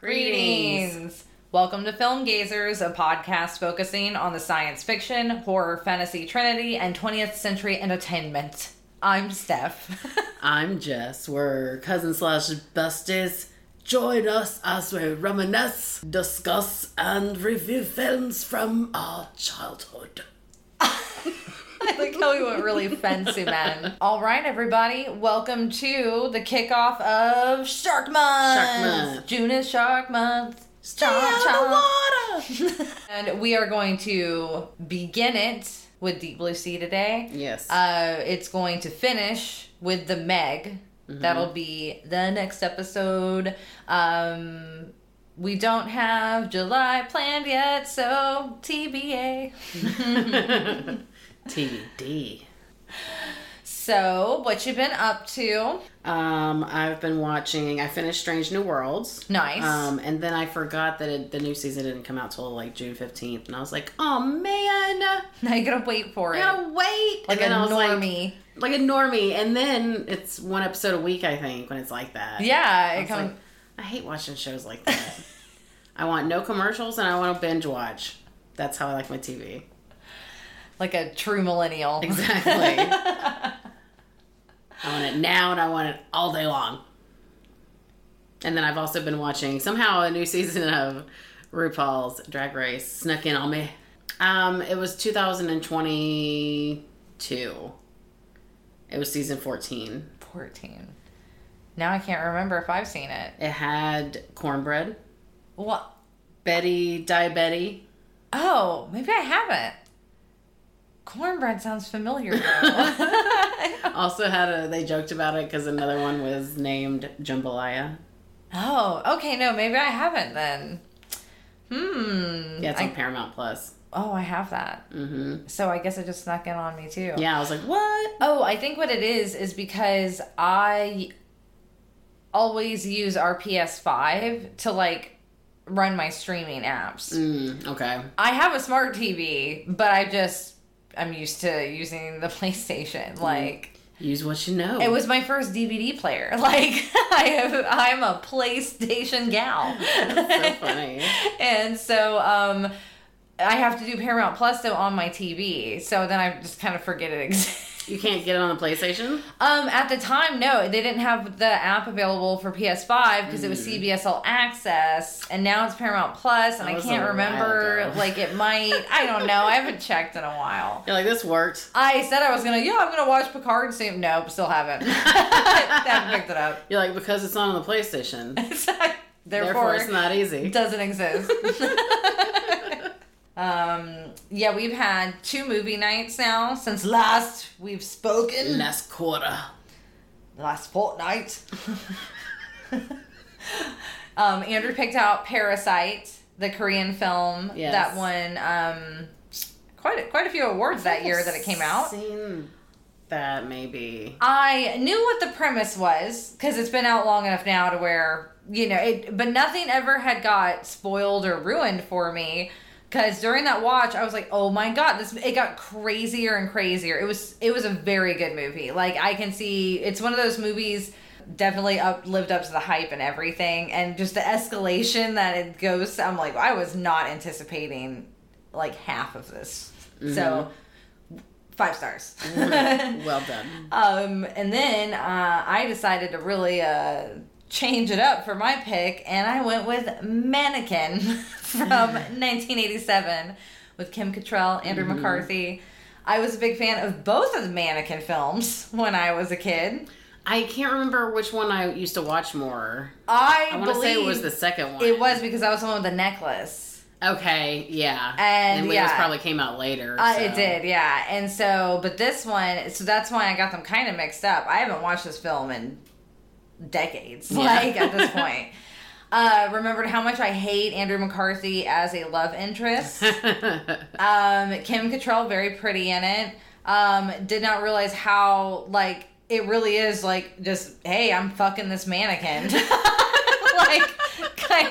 Greetings. Welcome to Film Gazers, a podcast focusing on the science fiction, horror, fantasy trinity, and 20th century entertainment. I'm Steph. I'm Jess. We're cousin slash besties. Join us as we reminisce, discuss, and review films from our childhood. I like how we went really fancy, man. All right, everybody, welcome to the kickoff of Shark Month. Shark Month. June is Shark Month. Stay out of the water! And we are going to begin it with Deep Blue Sea today. Yes. Uh, it's going to finish with the Meg. That'll be the next episode. Um, we don't have July planned yet, so TBA. TBD. So, what you been up to? Um, I've been watching. I finished Strange New Worlds. Nice. Um, and then I forgot that it, the new season didn't come out till like June fifteenth, and I was like, "Oh man, now you gotta wait for it. gotta wait." Like and a was like, normie. like a normie, and then it's one episode a week. I think when it's like that. yeah, it comes. like, I hate watching shows like that. I want no commercials and I want to binge watch. That's how I like my TV. Like a true millennial. Exactly. I want it now and I want it all day long. And then I've also been watching somehow a new season of RuPaul's Drag Race snuck in on me. Um, it was 2022. It was season 14. 14. Now I can't remember if I've seen it. It had Kornbread, What? Betty Diabetti, Oh, maybe I haven't. Kornbread sounds familiar. Also had a they joked about it because another one was named Jambalaya. oh, okay. No, maybe I haven't then. Hmm. Yeah, it's on Paramount Plus. oh, I have that. hmm So I guess it just snuck in on me too. Yeah, I was like, what? Oh, I think what it is is because I always use our PS5 to like run my streaming apps. Mm, okay. I have a smart TV, but I just I'm used to using the PlayStation. Like Use what you know. it was my first DVD player. Like I have I'm a PlayStation gal. so funny. and so um I have to do Paramount Plus though on my TV. So then I just kind of forget it exists. You can't get it on the PlayStation. Um, at the time, no, they didn't have the app available for PS5 because it was CBS All Access, and now it's Paramount Plus, and I can't remember. Like it might, I don't know. I haven't checked in a while. You're like, this worked. I said I was gonna, yeah, I'm gonna watch Picard soon. Nope, still haven't. haven't picked it up. You're like, because it's not on the PlayStation. Therefore, Therefore, it's not easy. it doesn't exist. Um, yeah, we've had two movie nights now since last we've spoken. Last quarter. last fortnight. um, Andrew picked out Parasite, the Korean film Yes. that won um, quite a, quite a few awards that year that it came out. Seen that maybe. I knew what the premise was because it's been out long enough now to where you know it, but nothing ever had got spoiled or ruined for me. Because during that watch, I was like, "Oh my god, this!" It got crazier and crazier. It was it was a very good movie. Like I can see, it's one of those movies definitely up lived up to the hype and everything, and just the escalation that it goes. I'm like, I was not anticipating like half of this. So five stars. well done. Um, and then uh, I decided to really uh, change it up for my pick, and I went with Mannequin from 1987 with Kim Cattrall, Andrew McCarthy. I was a big fan of both of the Mannequin films when I was a kid. I can't remember which one I used to watch more. I, I want to say it was the second one. It was because I was the one with the necklace. Okay, yeah. And, Leo's yeah. probably came out later. Uh, so. It did, yeah. And so, but this one, so that's why I got them kind of mixed up. I haven't watched this film in decades, Yeah. like at this point. Uh, remembered how much I hate Andrew McCarthy as a love interest. um, Kim Cattrall, very pretty in it. Um, did not realize how like it really is like just hey, I'm fucking this mannequin. like kind,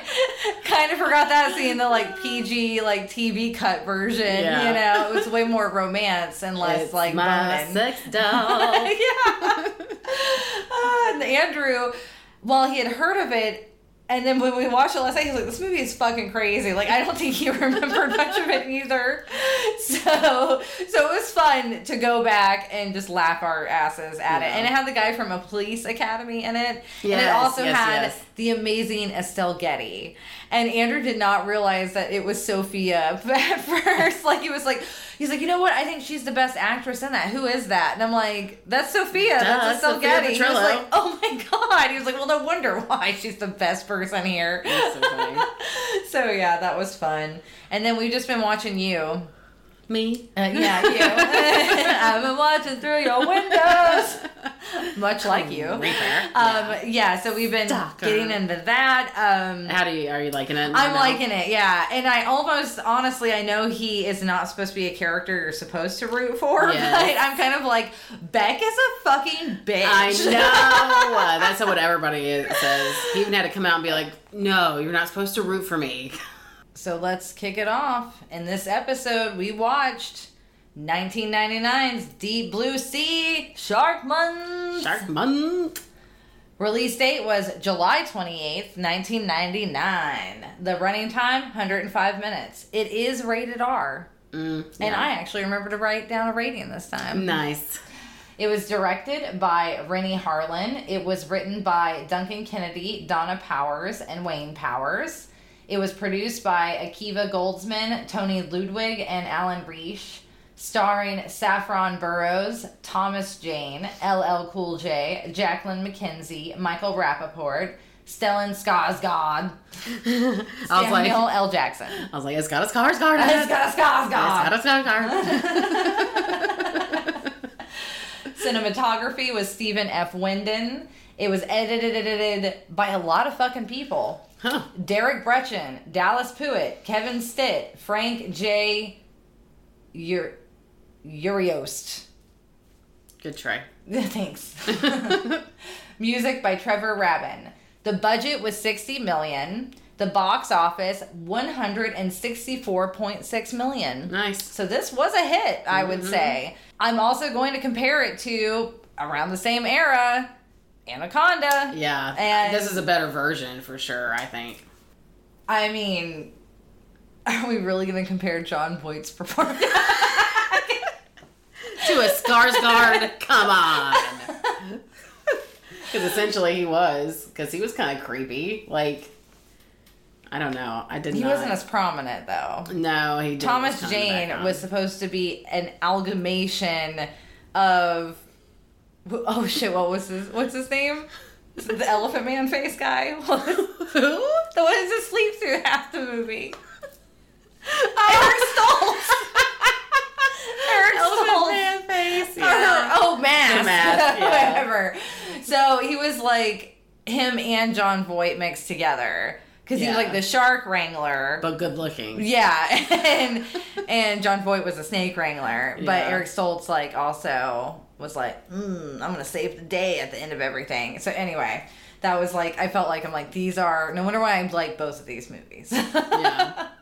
kind of forgot that scene, the like PG like TV cut version. Yeah. You know, it was way more romance and less It's like my boning. sex doll. yeah. Uh, and Andrew, while he had heard of it, and then when we watched it last night, he's like, "This movie is fucking crazy." Like, I don't think he remembered much of it either. So, so it was fun to go back and just laugh our asses at it. And it had the guy from a police academy in it, yes, and it also yes, had yes. the amazing Estelle Getty. And Andrew did not realize that it was Sophia at first. like he was like, he's like, you know what? I think she's the best actress in that. Who is that? And I'm like, that's Sophia. Duh, that's Estelle Getty. He was like, oh my god. He was like, well, no wonder why she's the best person here. So so yeah, that was fun. And then we've just been watching you. Me. Uh, yeah, you. I've been watching through your windows. Much like you. Um, yeah. so we've been Stalker. getting into that. Um, How do you are you liking it? I'm liking it, yeah. And I almost, honestly, I know he is not supposed to be a character you're supposed to root for, Yes. but I'm kind of like, Beck is a fucking bitch. I know. Uh, That's what everybody is, says. He even had to come out and be like, "No, you're not supposed to root for me." So let's kick it off. In this episode, we watched 1999's Deep Blue Sea Shark Month. Shark Month. Release date was July 28th, 1999. The running time, 105 minutes. It is rated R. Mm, And. I actually remember to write down a rating this time. nice. It was directed by Renny Harlin. It was written by Duncan Kennedy, Donna Powers, and Wayne Powers. It was produced by Akiva Goldsman, Tony Ludwig, and Alan Reich. Starring Saffron Burrows, Thomas Jane, LL Cool J, Jacqueline McKenzie, Michael Rapaport, Stellan Skarsgård, I was like, L. Jackson. I was like, it's got a Skarsgård. It's got a Skarsgård. It's got a Skarsgård. Cinematography was Stephen F. Windon. It was edited by a lot of fucking people. Huh. Derek Brechin, Dallas Puett, Kevin Stitt, Frank J. Ur- Uriost. Good try. Thanks. Music by Trevor Rabin. The budget was 60 million. The box office 164.6 million. Nice. So this was a hit, I would Mm-hmm. say. I'm also going to compare it to around the same era, Anaconda. Yeah. And- this is a better version for sure. I think. I mean, are we really going to compare Jon Voight's performance? to a Skarsgård. Come on. Because essentially he was, because he was kind of creepy. Like, I don't know. I didn't. he not. wasn't as prominent though. no, he didn't. Thomas come in the Jane was supposed to be an amalgamation of oh shit, what was his what's his name? The Elephant Man face guy. Who? the one who sleeps through half the movie. Oh. Eric Stoltz. Eric Elephant Stoltz. man face. Or- oh, mask. Mask, yeah. Whatever. So he was like him and Jon Voight mixed together because he was like the shark wrangler. But good looking. yeah, and and Jon Voight was a snake wrangler, but Yeah. Eric Stoltz like also was like, mm, I'm gonna save the day at the end of everything. So anyway, that was like I felt like I'm like these are no wonder why I like both of these movies. Yeah.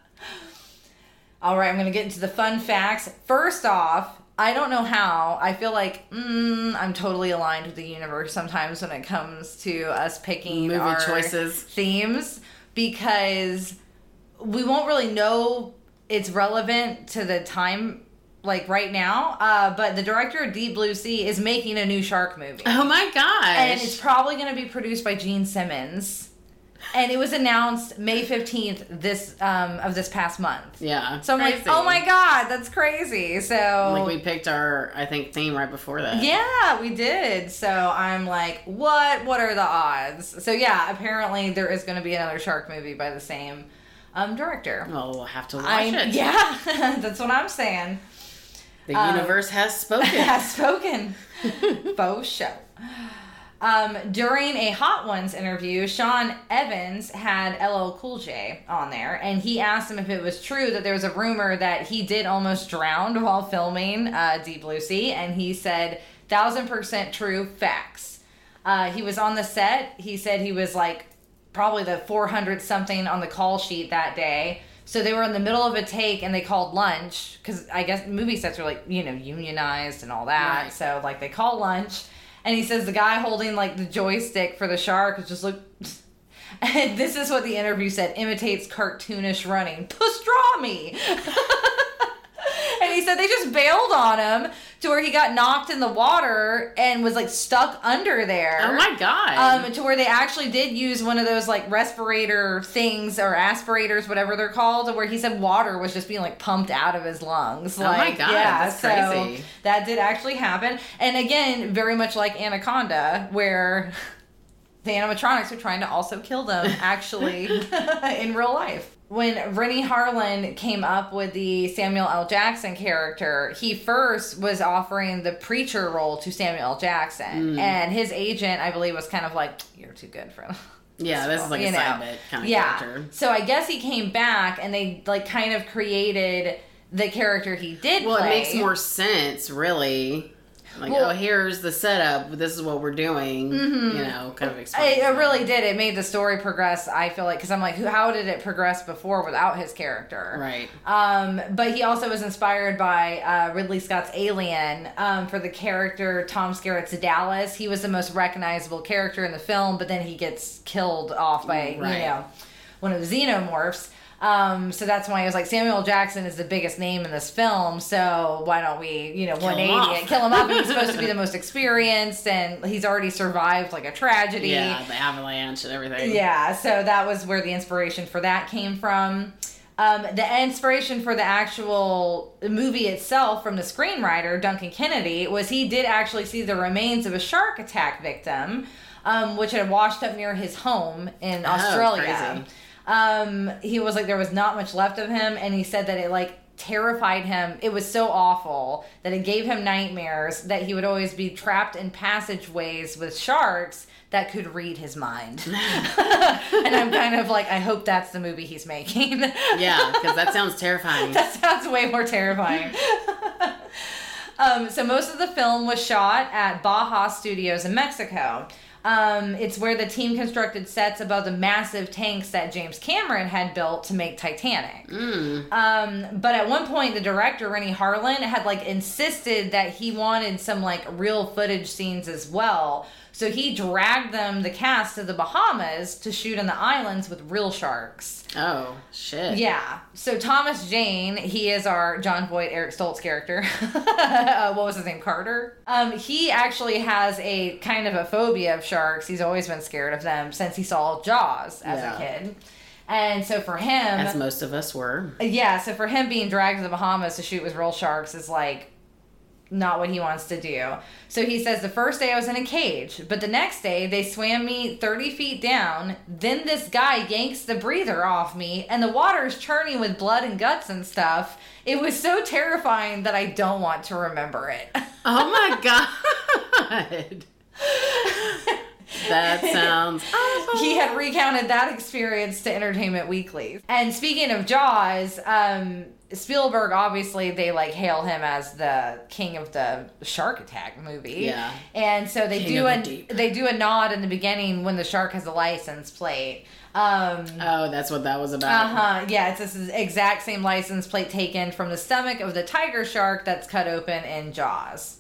All right, I'm to get into the fun facts. First off, I don't know how. I feel like mm, I'm totally aligned with the universe sometimes when it comes to us picking Movie our choices. themes because we won't really know it's relevant to the time like right now. Uh, but the director of Deep Blue Sea is making a new shark movie. Oh my gosh. And it's probably going to be produced by Gene Simmons. And it was announced May 15th this um, of this past month. yeah. So I'm like, oh my god, that's crazy. So Like we picked our, I think, theme right before that. yeah, we did. So I'm like, what? What are the odds? So yeah, apparently there is going to be another shark movie by the same um, director. Well, we'll have to watch I it. yeah, that's what I'm saying. The Um, universe has spoken. Has spoken. Faux show. Um, during a Hot Ones interview, Sean Evans had LL Cool J on there, and he asked him if it was true that there was a rumor that he did almost drown while filming uh, Deep Blue Sea, and he said, thousand percent true facts. Uh, he was on the set. He said he was like probably the 400 something on the call sheet that day. So they were in the middle of a take and they called lunch because I guess movie sets are like, you know, unionized and all that. Right. So like they call lunch and he says the guy holding like the joystick for the shark is just like, And this is what the interview said imitates cartoonish running. Pastrami! and he said they just bailed on him to where he got knocked in the water and was like stuck under there. Oh my god. Um, to where they actually did use one of those like respirator things or aspirators, whatever they're called, where he said water was just being like pumped out of his lungs. Oh my Like, God, yeah, so crazy. that did actually happen. And again, very much like Anaconda, where the animatronics are trying to also kill them actually in real life. When Renny Harlin came up with the Samuel L. Jackson character, he first was offering the preacher role to Samuel L. Jackson. Mm. And his agent, I believe, was kind of like, You're too good for him. yeah, this is like you a know. side bit kind of yeah. character. So I guess he came back and they like kind of created the character he did Well, play. it makes more sense, really. Like, Well- oh, here's the setup. This is what we're doing. You know, kind of explain. it really did. It made the story progress. I feel like because I'm like. How did it progress before without his character? Right. Um, but he also was inspired by uh, Ridley Scott's Alien um, for the character Tom Skerritt's Dallas. He was the most recognizable character in the film, but then he gets killed off by you know one of the xenomorphs. Um, so that's why I was like Samuel Jackson is the biggest name in this film, so why don't we, you know, Kill him 180 it, kill him up? And he's supposed to be the most experienced, and he's already survived like a tragedy. Yeah, the avalanche and everything. Yeah, so that was where the inspiration for that came from. Um, the inspiration for the actual movie itself from the screenwriter, Duncan Kennedy, was he did actually see the remains of a shark attack victim, um, which had washed up near his home in Oh, Australia. crazy. Um, he was like, there was not much left of him, and he said that it like terrified him. It was so awful that it gave him nightmares that he would always be trapped in passageways with sharks that could read his mind. and I'm kind of like, I hope that's the movie he's making. Yeah, because that sounds terrifying. that sounds way more terrifying. um, so most of the film was shot at Baja Studios in Mexico. Um, it's where the team constructed sets above the massive tanks that James Cameron had built to make Titanic. Mm. Um, but at one point, the director Renny Harlin had like insisted that he wanted some like real footage scenes as well. So he dragged them, the cast, to the Bahamas to shoot on the islands with real sharks. Oh, shit. Yeah. So Thomas Jane, he is our Jon Voight, Eric Stoltz character. uh, what was his name? Carter. Um, he actually has a kind of a phobia of sharks. He's always been scared of them since he saw Jaws as Yeah. a kid. And so for him, As most of us were. yeah, so for him being dragged to the Bahamas to shoot with real sharks is like not what he wants to do. So he says the first day I was in a cage, but the next day they swam me 30 feet down. Then this guy yanks the breather off me, and the water's churning with blood and guts and stuff. It was so terrifying that I don't want to remember it. Oh my god. that sounds awful. he had recounted that experience to Entertainment Weekly. And speaking of Jaws, um, Spielberg obviously they like hail him as the king of the shark attack movie. Yeah. And so they King do a the they do a nod in the beginning when the shark has a license plate. Um Oh, that's what that was about. uh huh. Yeah, it's this exact same license plate taken from the stomach of the tiger shark that's cut open in Jaws.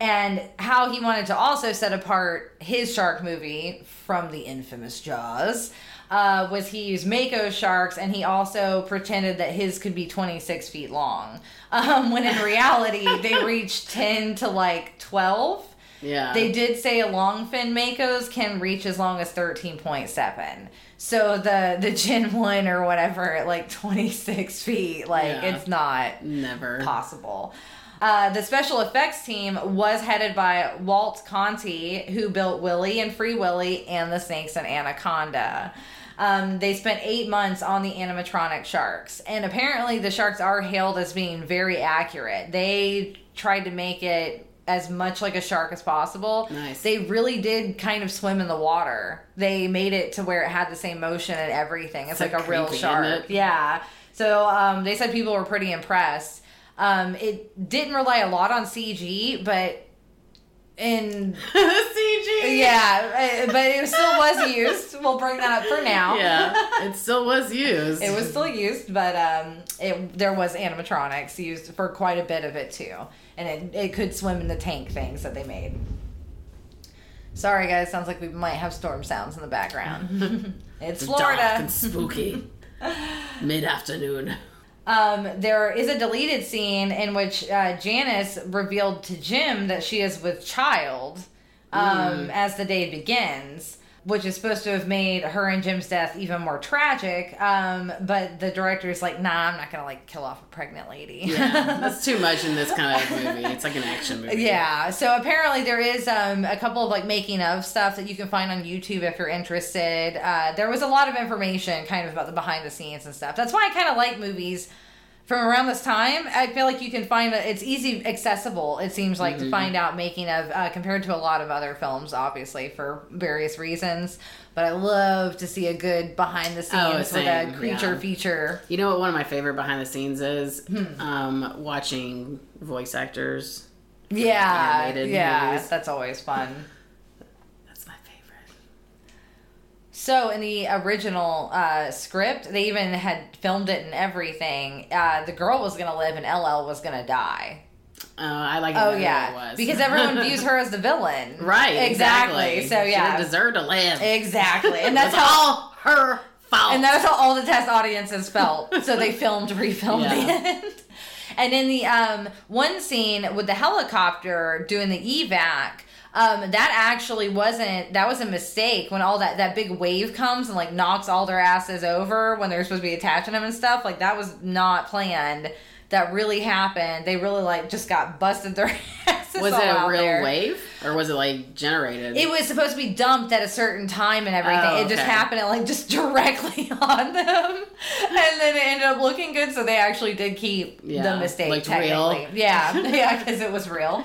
And how he wanted to also set apart his shark movie from the infamous Jaws uh, was he used Mako sharks and he also pretended that his could be 26 feet long. Um, when in reality, they reach 10 to like 12. Yeah. They did say a longfin Makos can reach as long as 13.7. So the the Gen 1 or whatever at like 26 feet, like Yeah. it's not Never. possible. Uh, the special effects team was headed by Walt Conti, who built Willie and Free Willy and the Snakes and Anaconda. Um, they spent eight months on the animatronic sharks, and apparently the sharks are hailed as being very accurate. They tried to make it as much like a shark as possible. Nice. They really did kind of swim in the water. They made it to where it had the same motion and everything. It's So like a real creepy, isn't shark. Yeah. So um, they said people were pretty impressed. Um, it didn't rely a lot on CG, but in CG. yeah, uh, but it still was used. We'll bring that up for now. Yeah. It still was used. It was still used, but um, it there was animatronics used for quite a bit of it too, and it it could swim in the tank things that they made. Sorry, guys. Sounds like we might have storm sounds in the background. it's It's Florida. dark and spooky. Mid afternoon. Um, there is a deleted scene in which uh, Janice revealed to Jim that she is with child um, as the day begins, which is supposed to have made her and Jim's death even more tragic. Um, but the director is like, nah, I'm not gonna like kill off a pregnant lady. Yeah, that's too much in this kind of movie. It's like an action movie. Yeah, so apparently there is um, a couple of like making of stuff that you can find on YouTube if you're interested. Uh, there was a lot of information kind of about the behind the scenes and stuff. That's why I kind of like movies from around this time. I feel like you can find that it's easy accessible. It seems like to find out making of uh, compared to a lot of other films, obviously for various reasons. But I love to see a good behind the scenes with a creature yeah. feature. You know what one of my favorite behind the scenes is? Hmm. Um, watching voice actors. Yeah, yeah, movies. that's always fun. That's my favorite. So in the original uh, script, they even had filmed it and everything. Uh, the girl was gonna live and LL was gonna die. Uh, I like Oh yeah, it was. because everyone views her as the villain. right. Exactly. Exactly. So She yeah, didn't deserve to live. exactly, and that's That's how. all her fault. And that's how all the test audiences felt. So they filmed, refilmed Yeah. the end. And in the um, one scene with the helicopter doing the evac, um, that actually wasn't. That was a mistake. When all that that big wave comes and like knocks all their asses over when they're supposed to be attaching them and stuff, like that was not planned. That really happened. They really like just got busted their asses. was it a real there. wave or was it like generated? It was supposed to be dumped at a certain time and everything. Oh, It just okay. happened like just directly on them, and then it ended up looking good. So they actually did keep Yeah, the mistake looked technically. real. Yeah, yeah, because it was real.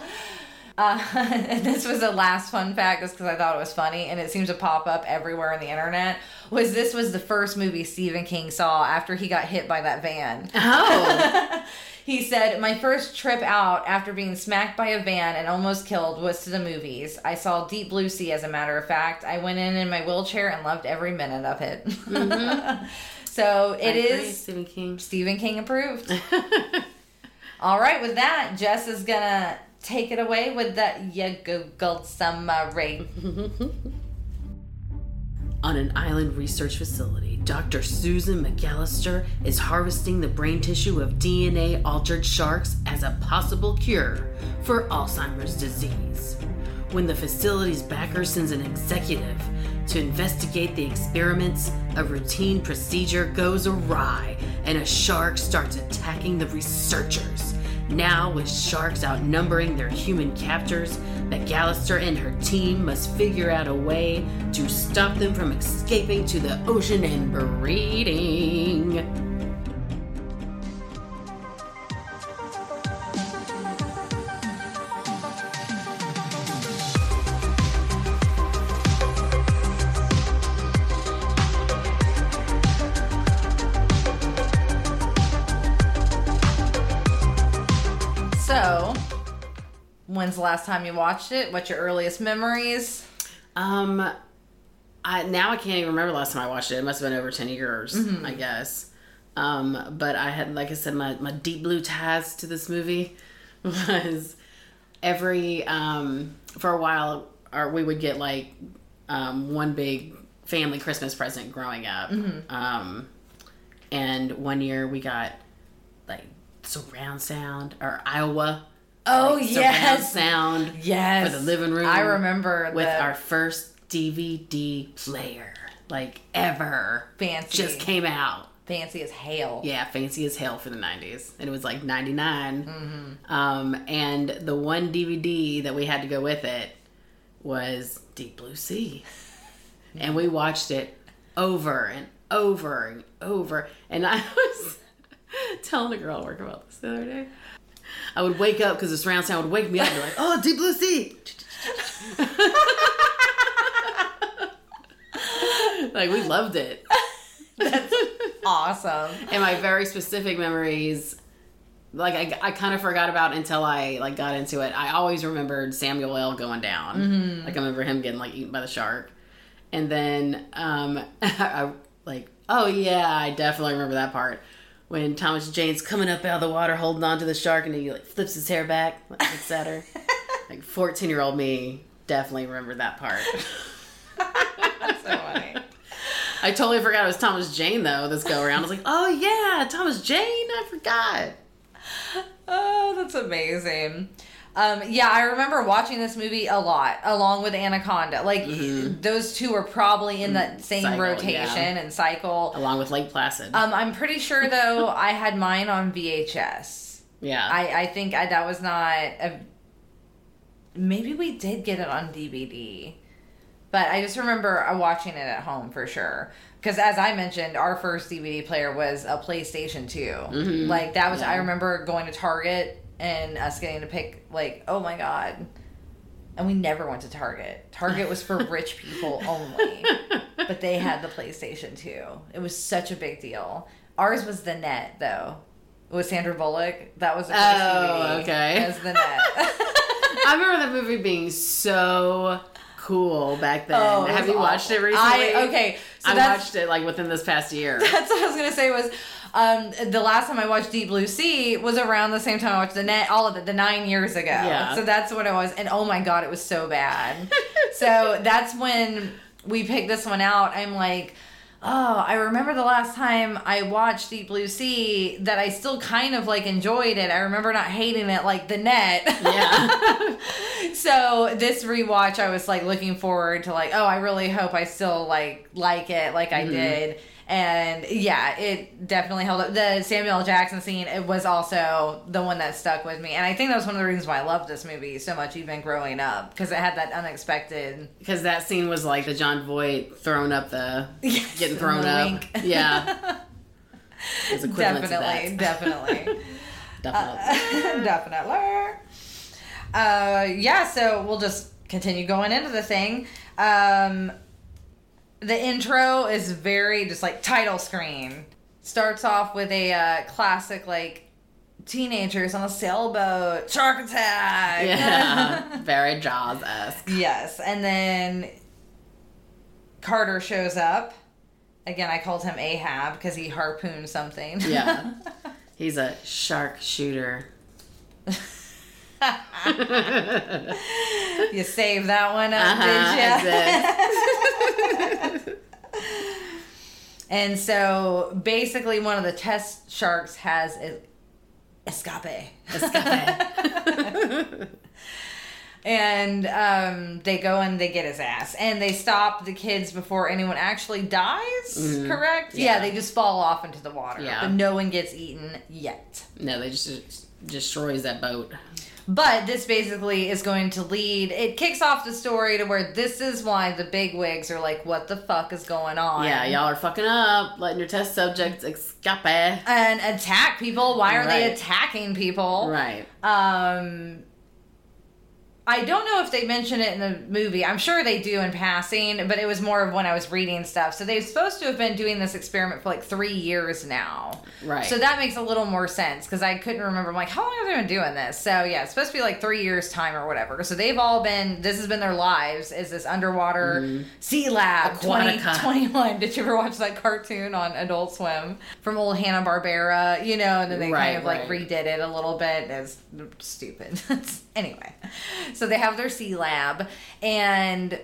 Uh, and this was the last fun fact, just because I thought it was funny, and it seems to pop up everywhere on the internet. Was this was the first movie Stephen King saw after he got hit by that van? oh. He said, My first trip out after being smacked by a van and almost killed was to the movies. I saw Deep Blue Sea, as a matter of fact. I went in in my wheelchair and loved every minute of it. so it I is Stephen King. Stephen King approved. All right, with that, Jess is going to take it away with the You Googled Summary. On an island research facility, Dr. Susan McAllister is harvesting the brain tissue of DNA altered sharks as a possible cure for Alzheimer's disease. When the facility's backer sends an executive to investigate the experiments, a routine procedure goes awry and a shark starts attacking the researchers. Now, with sharks outnumbering their human captors, McAllister and her team must figure out a way to stop them from escaping to the ocean and breeding. Last time you watched it? What's your earliest memories? Um, I now I can't even remember last time I watched it. It must have been over ten years, I guess. Um, but I had, like I said, my my deep blue ties to this movie was every um for a while, or we would get like um one big family Christmas present growing up. Um, and one year we got like surround sound or Iowa. Oh, like, yes. sound Yes. for the living room. I remember with the our first DVD player, like ever. fancy. Just came out. fancy as hell. Yeah, fancy as hell for the 90s. And it was like 99. Mm-hmm. Um, and the one DVD that we had to go with it was Deep Blue Sea. And we watched it over and over and over. And I was telling a girl at work about this the other day. I would wake up because the surround sound would wake me up and be like, oh, Deep Blue Sea. like, we loved it. That's awesome. and my very specific memories like I, I kind of forgot about until I like got into it. I always remembered Samuel L. going down. Like I remember him getting like eaten by the shark, and then um, I like oh yeah, I definitely remember that part when Thomas Jane's coming up out of the water holding on to the shark and he like flips his hair back, like looks at her. like fourteen year old me definitely remember that part. That's so funny. I totally forgot it was Thomas Jane though. This go around, I was like, oh yeah, Thomas Jane. I forgot. Oh, that's amazing. Um, yeah, I remember watching this movie a lot, along with Anaconda. Like those two were probably in that same Mm-hmm. Cycle, rotation yeah. and cycle. Along with Lake Placid. Um, I'm pretty sure though I had mine on VHS. yeah. I I think I, that was not a. Maybe we did get it on DVD, but I just remember uh, watching it at home for sure. Because as I mentioned, our first DVD player was a PlayStation 2 Mhm. Like that was I remember going to Target and us getting to pick like oh my god, and we never went to Target. Target was for rich people only but they had the PlayStation 2. It was such a big deal. Ours was the net though. It was Sandra Bullock. That was first Oh, okay. As the net. I remember that movie being so cool back then. Oh, Have you watched it recently? I okay. So I watched it like within this past year. that's what I was gonna say was um, the last time I watched Deep Blue Sea was around the same time I watched the net, all of it, the nine years ago. Yeah. So that's what it was, and oh my god, it was so bad. so that's when we picked this one out. I'm like, oh, I remember the last time I watched Deep Blue Sea that I still kind of like enjoyed it. I remember not hating it like the net. Yeah. so this rewatch, I was like looking forward to like, oh, I really hope I still like like it like I Mhm. did. And yeah, it definitely held up. The Samuel L. Jackson scene, it was also the one that stuck with me. And I think that was one of the reasons why I loved this movie so much, even growing up, because it had that unexpected. Because that scene was like the Jon Voight throwing up the Yes, getting thrown up. Yeah. It's equivalent definitely, definitely. that. Definitely. definitely. Uh, yeah, so we'll just continue going into the thing. Um, the intro is very just like title screen. Starts off with a uh, classic like teenagers on a sailboat, shark attack. yeah. Very Jaws esque. yes, and then Carter shows up. Again, I called him Ahab because he harpooned something. Yeah. He's a shark shooter. you saved that one up, Uh-huh, did you? and so basically, one of the test sharks has a escape. Escape. and um, they go and they get his ass, and they stop the kids before anyone actually dies. Mhm. Correct? Yeah. Yeah. they just fall off into the water, Yeah. but no one gets eaten yet. no, they just, just destroys that boat. But this basically is going to lead. It kicks off the story to where this is why the big wigs are like, "What the fuck is going on?" Yeah, y'all are fucking up, letting your test subjects escape. and attack people. Why are they attacking people? Right. Um, I don't know if they mention it in the movie. I'm sure they do in passing, but it was more of when I was reading stuff. So they're supposed to have been doing this experiment for like three years now. Right. So that makes a little more sense because I couldn't remember. I'm like, how long have they been doing this? So yeah, it's supposed to be like three years time or whatever. So they've all been. This has been their lives. Is this underwater Mhm. sea lab Aquatica. 2021? Did you ever watch that cartoon on Adult Swim from old Hanna Barbera? You know, and then they kind Right, of like redid it a little bit. It's stupid. anyway, so they have their sea lab and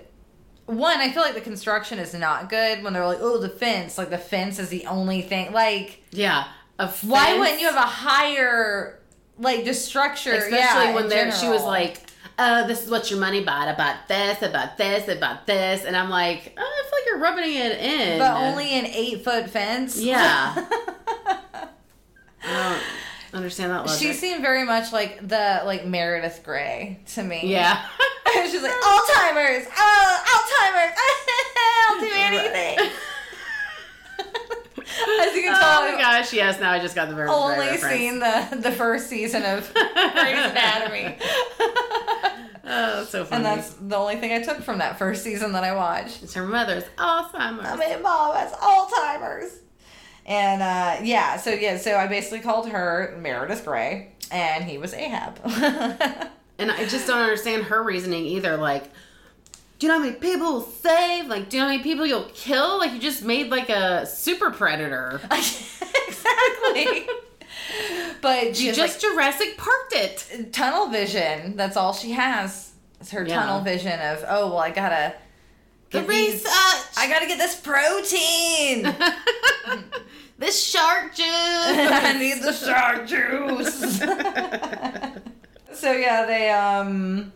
one, I feel like the construction is not good when they're like, oh, the fence. Like the fence is the only thing. Like, Yeah. A why wouldn't you have a higher, like, just structure? Especially yeah, when there, she was like, "Oh, this is what your money bought. About this, about this, about this," and I'm like, oh, "I feel like you're rubbing it in." but only an eight foot fence. Yeah. I don't understand that logic. she seemed very much like the like Meredith Grey to me. yeah. She's like Alzheimer's. Oh, Alzheimer's. I'll do anything. As you can oh tell, oh my gosh! Yes, now I just got the very only seen the the first season of Grey's Anatomy. Oh, that's so funny. And that's the only thing I took from that first season that I watched. it's her mother's Alzheimer's. I mean, mom has Alzheimer's. And uh, yeah, so yeah, so I basically called her Meredith Grey, and he was Ahab. And I just don't understand her reasoning either. Like, do you know how many people will save? Like, do you know how many people you'll kill? Like, you just made like a super predator. exactly. but You she's just Jurassic Parked it. tunnel vision. That's all she has. It's her Yeah. tunnel vision of oh well I gotta The these- research. I gotta get this protein. this shark juice. I need the shark juice. so yeah, they um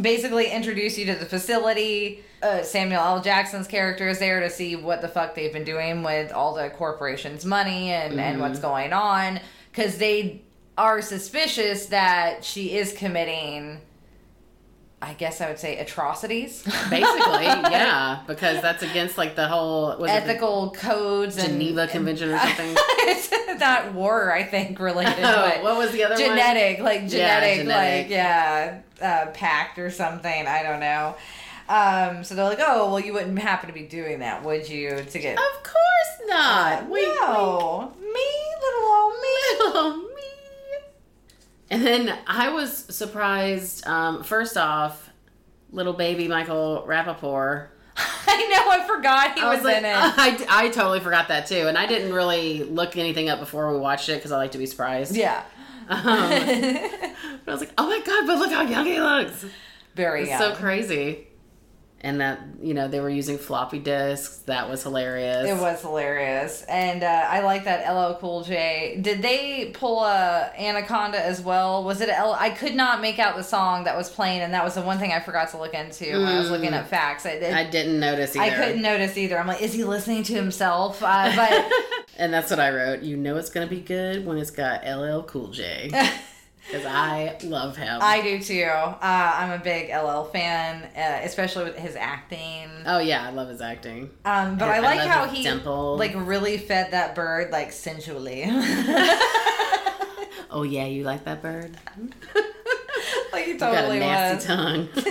basically introduce you to the facility. Uh, Samuel L. Jackson's character is there to see what the fuck they've been doing with all the corporation's money and, and what's going on because they are suspicious that she is committing. I guess I would say atrocities. Basically, yeah, because that's against like the whole was it ethical codes and Geneva Convention or something. it's not war, I think, related. Oh, what was the other one? genetic, like Yeah, genetic, genetic. like yeah, uh, pact or something. I don't know. Um, so they're like, oh, well, you wouldn't happen to be doing that, would you? To get Of course not. Wink, no, me, little old me. Little me. And then I was surprised. Um, first off, little baby Michael Rapaport. I know, I forgot he I was, like, in it. I, I totally forgot that too, and I didn't really look anything up before we watched it because I like to be surprised. yeah, Um, but I was like, oh my god, but look how young he looks. very It's young. so crazy. And that you know they were using floppy disks. That was hilarious. It was hilarious, and uh, I like that LL Cool J. Did they pull a Anaconda as well? Was it L? I could not make out the song that was playing, and that was the one thing I forgot to look into when I was looking up facts. I, did, I didn't notice either. I couldn't notice either. I'm like, is he listening to himself? Uh, but and that's what I wrote. You know it's gonna be good when it's got LL Cool J because I love him. I do too. Uh, I'm a big LL fan, uh, especially with his acting. oh yeah, I love his acting. Um, but I I like love how he dimple. like really fed that bird like sensually. Oh yeah, you like that bird? like he You got a nasty was. tongue.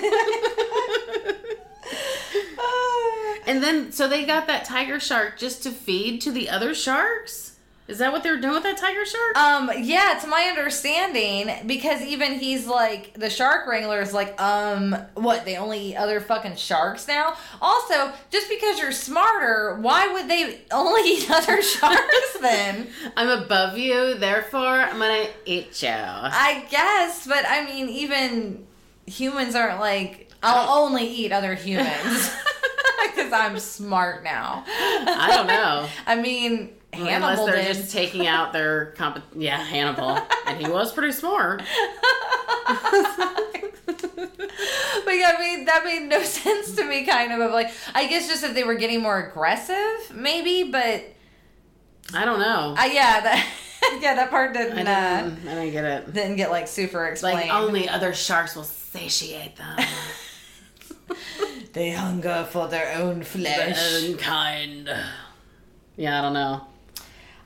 And then so they got that tiger shark just to feed to the other sharks. Is that what they're doing with that tiger shark? Um, yeah, to my understanding, because even he's like the shark wrangler is like, um, what, they only eat other fucking sharks now? Also, just because you're smarter, why would they only eat other sharks then? I'm above you, therefore I'm gonna eat you. I guess, but I mean, even humans aren't like, I'll only eat other humans. Because I'm smart now. I don't know. I mean, Hannibal Unless they're did. just taking out their comp. Yeah, Hannibal, and he was pretty smart. but yeah, I mean that made no sense to me. Kind of of like I guess just if they were getting more aggressive, maybe. But I don't know. uh, yeah, that yeah that part didn't I uh, didn't, I didn't get it. didn't get like super explained. Like only other sharks will satiate them. they hunger for their own Their flesh. own kind. Yeah, I don't know.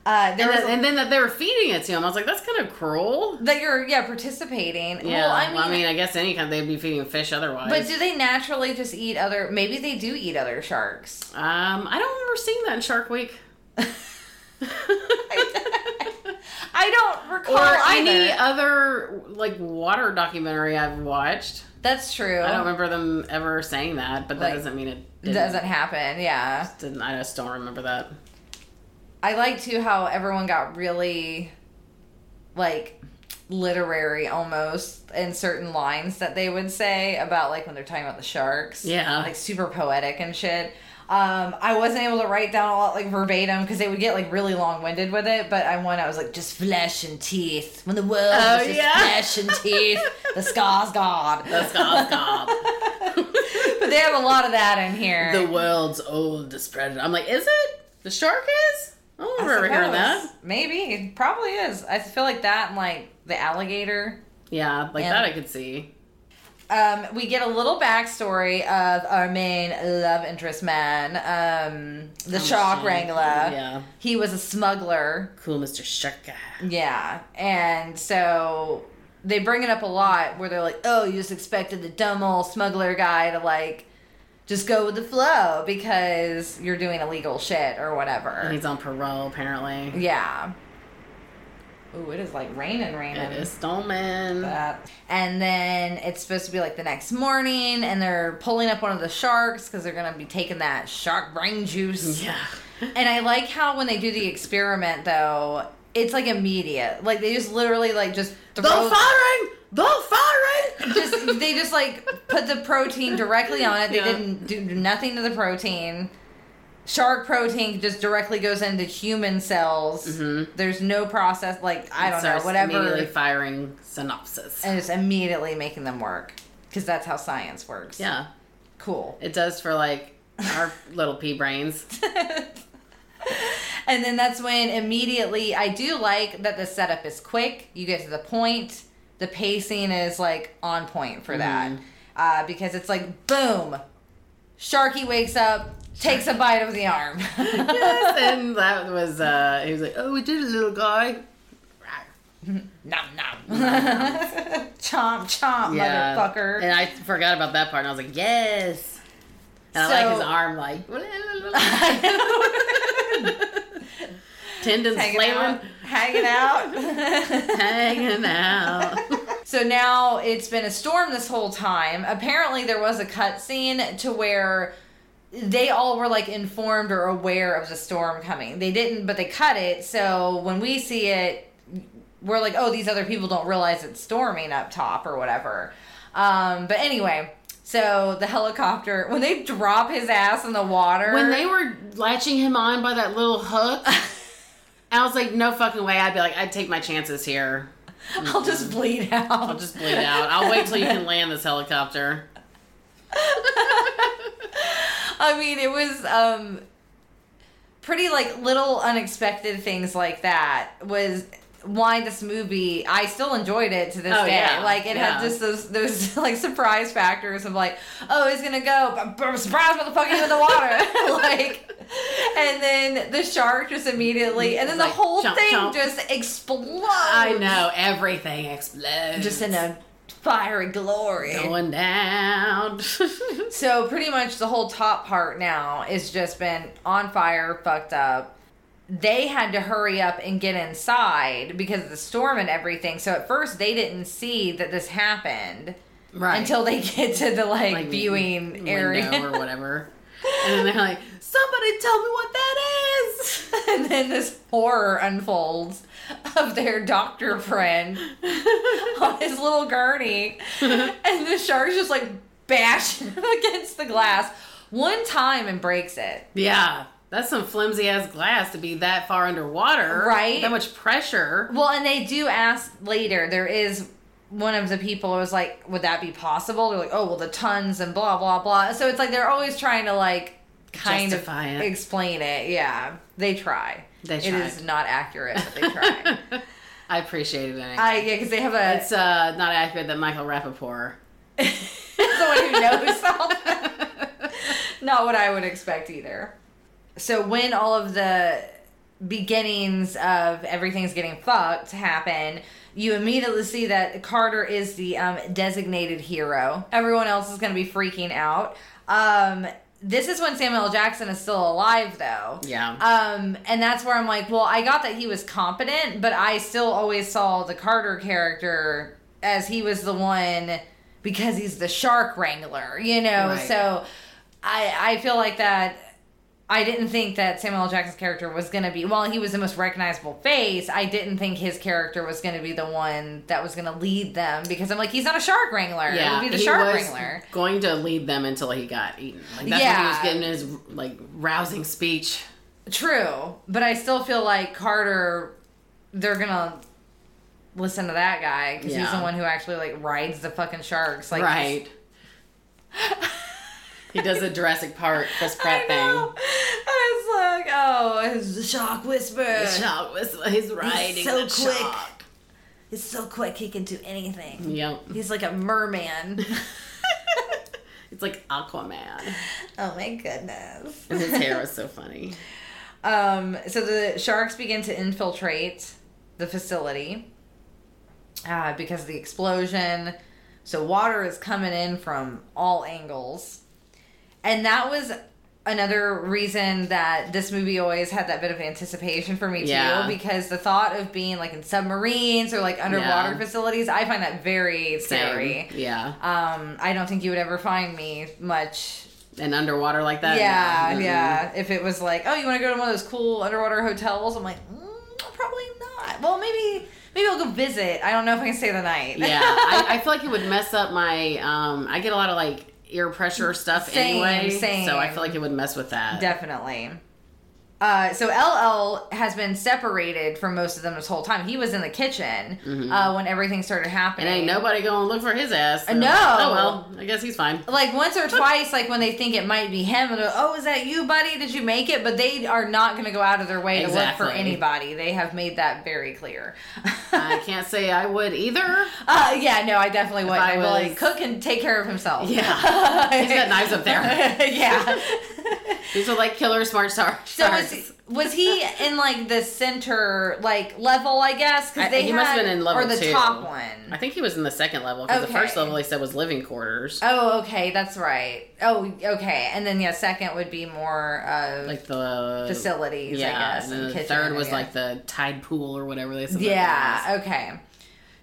Uh, And then, and then that they were feeding it to him. I was like, that's kind of cruel. that you're yeah participating. Yeah, well, I mean, I guess any kind they'd be feeding fish otherwise. but do they naturally just eat other? Maybe they do eat other sharks. um, I don't remember seeing that in Shark Week. I don't recall or either. any other like water documentary I've watched. That's true. I don't remember them ever saying that, but that Like, doesn't mean it didn't, doesn't happen. Yeah. I just don't remember that. I like too how everyone got really like literary almost in certain lines that they would say about like when they're talking about the sharks. Yeah. Like super poetic and shit. Um, I wasn't able to write down a lot like verbatim because they would get like really long winded with it. But I one I was like just flesh and teeth. When the world Oh, yeah. flesh and teeth, the scars god. The scars god. but they have a lot of that in here. the world's oldest predator. I'm like, is it the shark? Is I don't remember hearing that. Maybe it probably is. I feel like that and like the alligator. Yeah, like And- that I could see. Um, we get a little backstory of our main love interest man, um, the Oh, shark wrangler. Yeah, He was a smuggler. cool, Mr. Shark guy. Yeah, and so they bring it up a lot where they're like, "Oh, you just expected the dumb old smuggler guy to like." Just go with the flow because you're doing illegal shit or whatever. And he's on parole apparently. Yeah. Ooh, it is like raining, raining. It is that. And then it's supposed to be like the next morning, and they're pulling up one of the sharks because they're gonna be taking that shark brain juice. Yeah. And I like how when they do the experiment though, it's like immediate. Like they just literally like just The throw. firing the firing. just they just like put the protein directly on it. They Yeah. didn't do nothing to the protein. Shark protein just directly goes into human cells. Mhm. There's no process like I don't know whatever, Immediately firing synopsis. and it's immediately making them work because that's how science works. yeah, cool. it does for like our little pea brains. and then that's when immediately I do like that the setup is quick. You get to the point. The pacing is like on point for that Mhm. uh, because it's like boom, Sharky wakes up, takes a bite of the arm. yes, and that was uh he was like, Oh, we did it, little guy. nom nom. chomp chomp, motherfucker. And I forgot about that part and I was like, Yes. And I like his arm like tendons hanging flailing, out, hanging out. hanging out. So now it's been a storm this whole time. Apparently, there was a cutscene to where they all were like informed or aware of the storm coming. They didn't, but they cut it. So when we see it, we're like, oh, these other people don't realize it's storming up top or whatever. Um, but anyway, so the helicopter, when they drop his ass in the water. when they were latching him on by that little hook, I was like, no fucking way. I'd be like, I'd take my chances here. I'll just bleed out. I'll just bleed out. I'll wait till you can land this helicopter. I mean, it was um pretty like little unexpected things like that was why this movie I still enjoyed it to this Oh, day. yeah, Like it yeah. had just those those like surprise factors of like, oh, he's gonna go, but- but surprise motherfucker in the water. like and then the shark just immediately and then the whole chomp, thing chomp. just explodes. I know everything explodes. Just in a fiery glory. going down. So pretty much the whole top part now is just been on fire, fucked up. They had to hurry up and get inside because of the storm and everything. So at first they didn't see that this happened right until they get to the like, Like, viewing area. or whatever. And then they're like, somebody tell me what that is. and then this horror unfolds of their doctor friend on his little gurney. and the shark's just like bashing against the glass one time and breaks it. Yeah, that's some flimsy ass glass to be that far underwater. Right. That much pressure. Well, and they do ask later. There is one of the people was like, "Would that be possible?" They're like, "Oh, well, the tons and blah blah blah." So it's like they're always trying to like kind Justify of it. explain it. Yeah, they try. They try. It is not accurate, but they try. I appreciate it. Anyway. I yeah, because they have a it's uh, not accurate that Michael Rapaport. the one who knows something. Not what I would expect either. So when all of the beginnings of everything's getting fucked happen, you immediately see that Carter is the um, designated hero. Everyone else is going to be freaking out. Um, this is when Samuel L. Jackson is still alive, though. Yeah. Um, and that's where I'm like, well, I got that he was competent, but I still always saw the Carter character as he was the one because he's the shark wrangler, you know. Right. So I I feel like that I didn't think that Samuel L. Jackson's character was gonna be while he was the most recognizable face, I didn't think his character was gonna be the one that was gonna lead them because I'm like, he's not a shark wrangler. yeah, it would be the he shark was wrangler. going to lead them until he got eaten. Like that's when he was getting his like rousing speech. True, but I still feel like Carter, they're gonna listen to that guy because he's the one who actually like rides the fucking sharks. Like, right. he does the Jurassic Park Chris I Pratt know. I was like, oh, it's the shark whisper. The shark was he's riding so the quick. shark. He's so quick he can do anything. Yep. He's like a merman. it's like Aquaman. oh my goodness. And his hair was so funny. Um, so the sharks begin to infiltrate the facility uh, because of the explosion. So water is coming in from all angles. And that was another reason that this movie always had that bit of anticipation for me too because the thought of being like in submarines or like underwater Yeah. facilities i find that very scary Same. Yeah. um i don't think you would ever find me much And underwater like that. yeah, yeah. If it was like, oh, you want to go to one of those cool underwater hotels, I'm like, mm, probably not. Well, maybe maybe I'll go visit. I don't know if I can stay the night. yeah, I, I feel like it would mess up my. Um, I get a lot of like ear pressure stuff Same, anyway, same. so I feel like it would mess with that. Definitely. Uh, so LL has been separated from most of them this whole time. He was in the kitchen uh, when everything started happening. and ain't nobody gonna look for his ass. so- No. Oh well, I guess he's fine. like once or twice, like when they think it might be him, they're, oh, is that you, buddy? Did you make it? But they are not going to go out of their way to look for anybody. They have made that very clear. I can't say I would either. Uh, yeah, no, I definitely wouldn't. I I'd like, Cook and take care of himself. Yeah. He's got knives up there. yeah. These are like killer smart stars. So was he, was he in like the center like level? I guess because they he had, must have been in level or the two. top one. I think he was in the second level because the first level he said was living quarters, Oh, okay, that's right. Oh, okay, and then yeah, second would be more uh, like the facilities. Yeah, I guess. and and the kitchen third was like the tide pool or whatever they said. Yeah. Okay.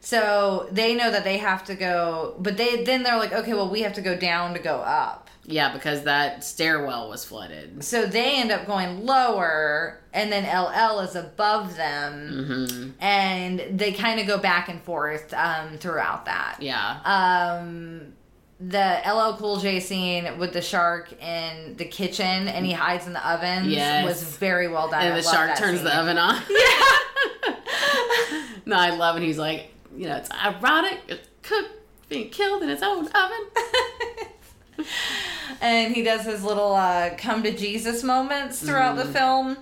So they know that they have to go, but they then they're like, okay, well, we have to go down to go up. Yeah, because that stairwell was flooded. So they end up going lower, and then LL is above them, hmm and they kind of go back and forth um, throughout that. Yeah. Um, the LL Cool J scene with the shark in the kitchen, and he hides in the oven. Yes. was very well done. and I the shark turns scene. the oven on. Yeah. no, I love it. He's like, you know, it's ironic. It's cooked, being killed in its own oven. and he does his little uh, come to Jesus moments throughout Mm-hmm. the film,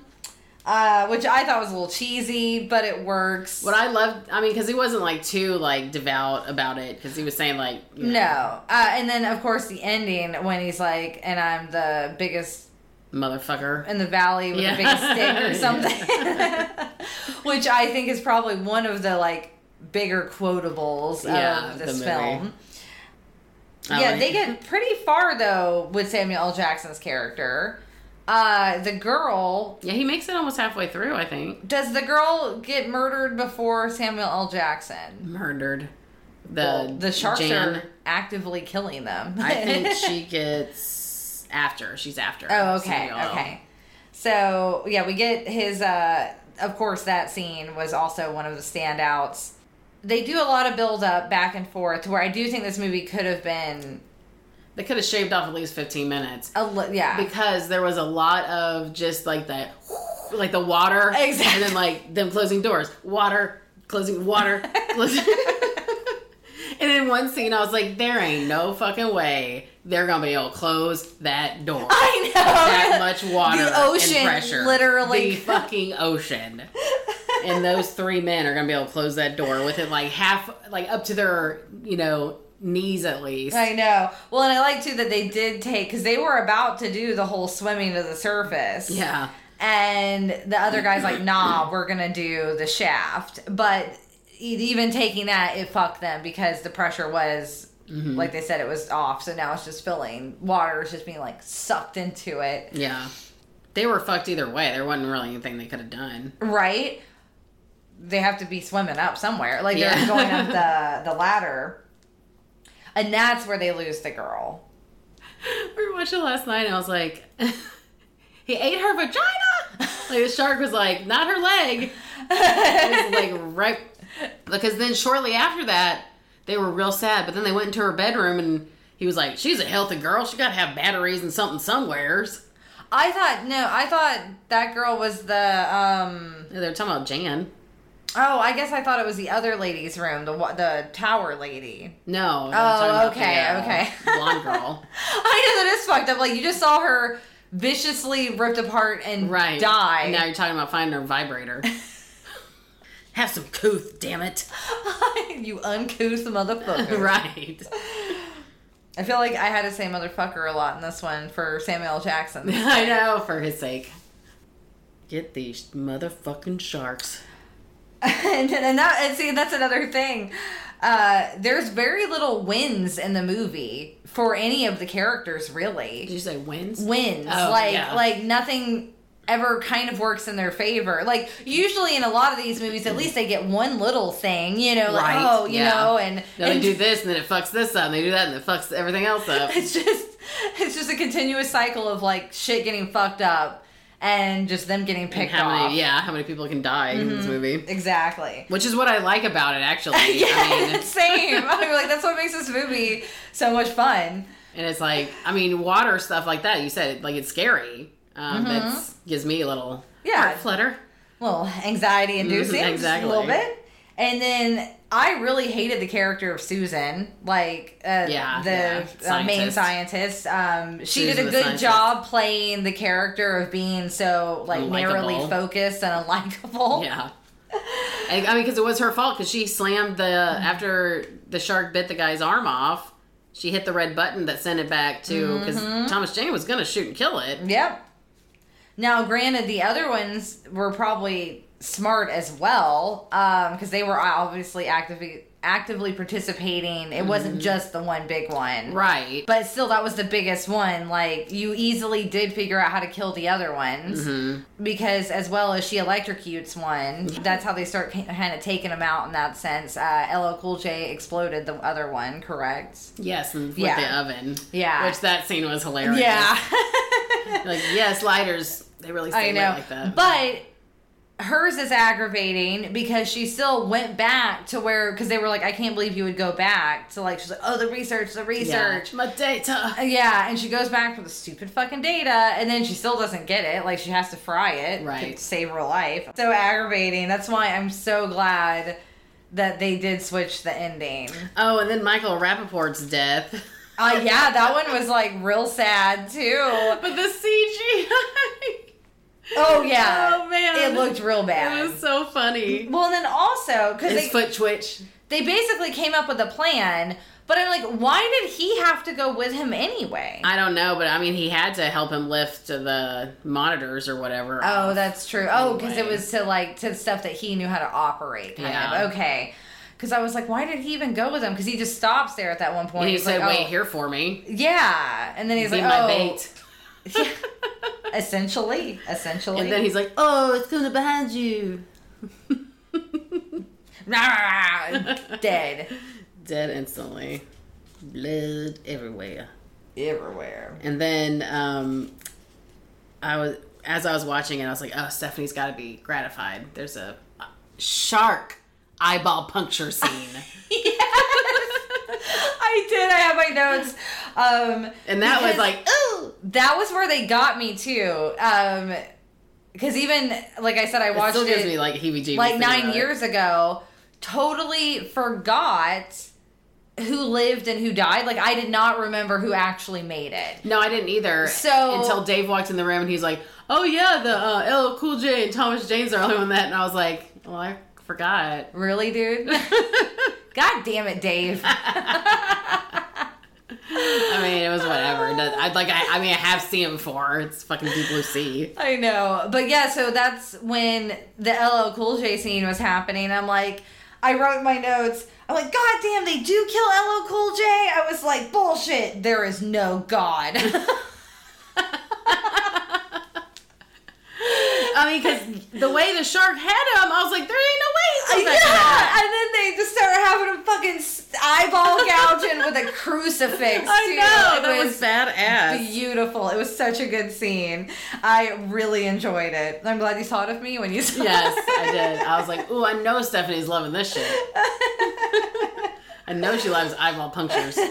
uh, which I thought was a little cheesy, but it works. What I loved, I mean, because he wasn't like too like devout about it, because he was saying like, you know, no, uh, and then of course the ending when he's like, "And I'm the biggest motherfucker. in the valley with Yeah. the biggest stick" or something, which I think is probably one of the like bigger quotables Yeah, of this film. Yeah, they get pretty far though with Samuel L. Jackson's character. Uh, the girl Yeah, he makes it almost halfway through. I think Does the girl get murdered before Samuel L. Jackson? murdered. The Well, the sharks Jan. are actively killing them. I think she gets after. She's after. oh, okay, Samuel. okay. So yeah, we get his. uh Of course, that scene was also one of the standouts. They do a lot of build up back and forth, where I do think this movie could have been They could have shaved off at least fifteen minutes a li- yeah. because there was a lot of just like that, like the water, Exactly. and then like them closing doors, water, closing water, closing. and in one scene, I was like, "There ain't no fucking way they're gonna be able to close that door." I know that much water The ocean, and pressure. literally. The fucking ocean. and those three men are gonna be able to close that door with it like half like up to their, you know, knees at least. I know. Well, and I like too that they did take because they were about to do the whole swimming to the surface. Yeah. And the other guy's like, nah, we're going to do the shaft. But even taking that, it fucked them because the pressure was, Mm-hmm. like they said, it was off. So now it's just filling. Water is just being like sucked into it. Yeah. They were fucked either way. There wasn't really anything they could have done. Right? They have to be swimming up somewhere. Like they're going up the, the ladder. And that's where they lose the girl. We were watching last night and I was like, he ate her vagina. Like the shark was like, not her leg. It was like right because then shortly after that they were real sad. But then they went into her bedroom and he was like, she's a healthy girl. She got to have batteries and something somewheres. I thought no, I thought that girl was the um They were talking about Jan. Oh, I guess I thought it was the other lady's room, the the tower lady. No. Oh, about the, okay, uh, okay. Blonde girl. I know that is fucked up. Like you just saw her viciously ripped apart and Right. die. And now you're talking about finding her vibrator. have some couth, damn it. you uncouth the motherfucker. right. I feel like I had to say motherfucker a lot in this one for Samuel Jackson. I know, for his sake. Get these motherfucking sharks. and, and that and see that's another thing. Uh, there's very little wins in the movie for any of the characters, really. Did you say wins? wins. Oh, like yeah. like nothing ever kind of works in their favor. Like usually in a lot of these movies, at least they get one little thing, you know, like Right, oh, you yeah. know, and, No, they do this and then it fucks this up and they do that and it fucks everything else up. it's just it's just a continuous cycle of like shit getting fucked up. And just them getting picked how off. many? Yeah, how many people can die in this movie? Exactly. Which is what I like about it, actually. yeah, I mean, same. I'm like, that's what makes this movie so much fun. and it's like, I mean, water stuff like that. You said like it's scary. Um, That gives me a little Mm-hmm. Yeah. flutter. little anxiety inducing, just a little bit. And then I really hated the character of Susan, like uh, Yeah, the yeah. uh, main Scientist. scientist. Um, she Susan did a good scientist. job playing the character of being so like narrowly focused and unlikable. Yeah. And, I mean, because it was her fault because she slammed the after the shark bit the guy's arm off. She hit the red button that sent it back to because Mm-hmm. Thomas Jane was gonna shoot and kill it. Yep. Now, granted, the other ones were probably smart as well because they were obviously actively actively participating. It wasn't just the one big one. Right. But still, that was the biggest one. Like, you easily did figure out how to kill the other ones. Mm-hmm. Because, as well as she electrocutes one, that's how they start kind of taking them out in that sense. Uh, LL Cool J exploded the other one, correct? Yes, with Yeah. the oven. Yeah. Which that scene was hilarious. Yeah. Like yes, lighters. They really I know. like that. But hers is aggravating because she still went back to where, because they were like, I can't believe you would go back to like, she's like, oh, the research, the yeah. research. My data. Uh, Yeah, and she goes back for the stupid fucking data, and then she still doesn't get it. Like she has to fry it Right. to save her life. So aggravating. That's why I'm so glad that they did switch the ending. Oh, and then Michael Rapaport's death. Uh, yeah, that one was like real sad too. But the CGI. Oh yeah, Oh man. it looked real bad. It was so funny. well, then also because His they foot twitch. they basically came up with a plan, but I'm like, why did he have to go with him anyway? I don't know, but I mean, he had to help him lift the monitors or whatever. Oh, that's true. Oh, because it was to like to stuff that he knew how to operate. Kind Yeah. of. Okay. Because I was like, why did he even go with him? Because he just stops there at that one point. And he He's said, like, "Wait oh. here for me. Yeah, and then he's Be like, my oh, bait." Yeah. essentially, essentially. And then he's like, "Oh, it's coming behind you." dead Dead instantly. Blood everywhere. everywhere. And then um, I was as I was watching it, I was like, "Oh, Stephanie's got to be gratified." There's a shark eyeball puncture scene, I did. I have my notes. Um, and that was like, "Ooh!" that was where they got me too. Um, because even like I said, I It watched still gives it me like heebie-jeebies. like nine about it. years ago. Totally forgot who lived and who died. Like I did not remember who actually made it. No, I didn't either. So- until Dave walked in the room and he's like, "Oh yeah, the uh, LL Cool J and Thomas Jane's are only on that," and I was like, "Well, I forgot." Really, dude? God damn it, Dave. I mean, it was whatever. I like. I, I mean, I have seen it before. It's fucking Deep Blue Sea. I know. But yeah, so that's when the LL Cool J scene was happening. I'm like, I wrote my notes, I'm like, God damn, they do kill LL Cool J? I was like, bullshit. There is no God. I mean, because the way the shark had him, I was like, there ain't no way he's yeah, back and then they just started having him fucking eyeball gouging with a crucifix. I too. know It that was badass. beautiful. It was such a good scene. I really enjoyed it. I'm glad you thought of me when you saw Yes, it. I did. I was like, ooh, I know Stephanie's loving this shit. I know she loves eyeball punctures or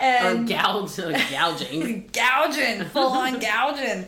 and gouge, gouging. gouging, full on gouging.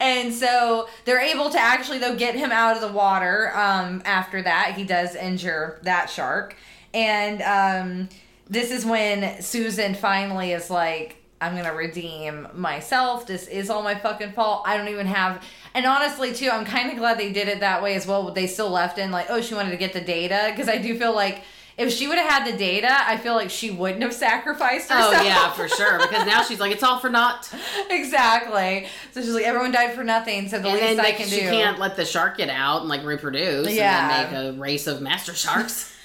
And so they're able to actually though get him out of the water. Um, after that, he does injure that shark, and um, this is when Susan finally is like. I'm gonna redeem myself. This is all my fucking fault. I don't even have. And honestly, too, I'm kind of glad they did it that way as well. They still left in like, oh, she wanted to get the data because I do feel like if she would have had the data, I feel like she wouldn't have sacrificed oh, herself. Oh yeah, for sure. Because now she's like, it's all for naught. exactly. So she's like, everyone died for nothing. So the And least then I like, can she do. She can't let the shark get out and like reproduce. Yeah. And then make a race of master sharks.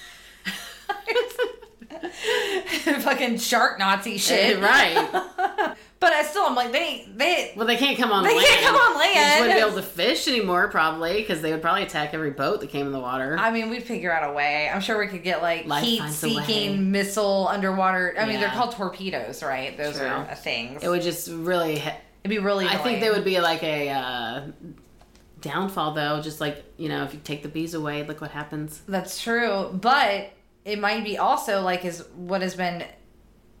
fucking shark Nazi shit. right. But I still, I'm like, they, they. Well, they can't come on land They land. can't come on land. They just wouldn't be able to fish anymore, probably, because they would probably attack every boat that came in the water. I mean, we'd figure out a way. I'm sure we could get like Life heat finds a way. seeking missile underwater. I mean, they're called torpedoes, right? Those True. are things. it would just really It'd be really. I think annoying. there would be like a uh, downfall though. Just like you know, if you take the bees away, look what happens. That's true, but it might be also like is what has been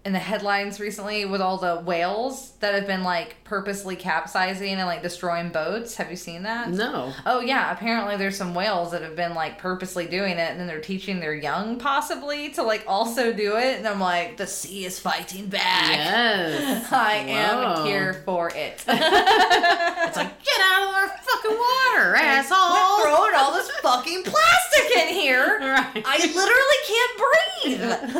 in the headlines recently with all the whales that have been like purposely capsizing and like destroying boats. Have you seen that? No. Oh yeah, apparently there's some whales that have been like purposely doing it and then they're teaching their young possibly to like also do it and I'm like the sea is fighting back. Yes. I am here for it. It's like get out of our fucking water, We're asshole. throwing all this fucking plastic in here. Right. I literally can't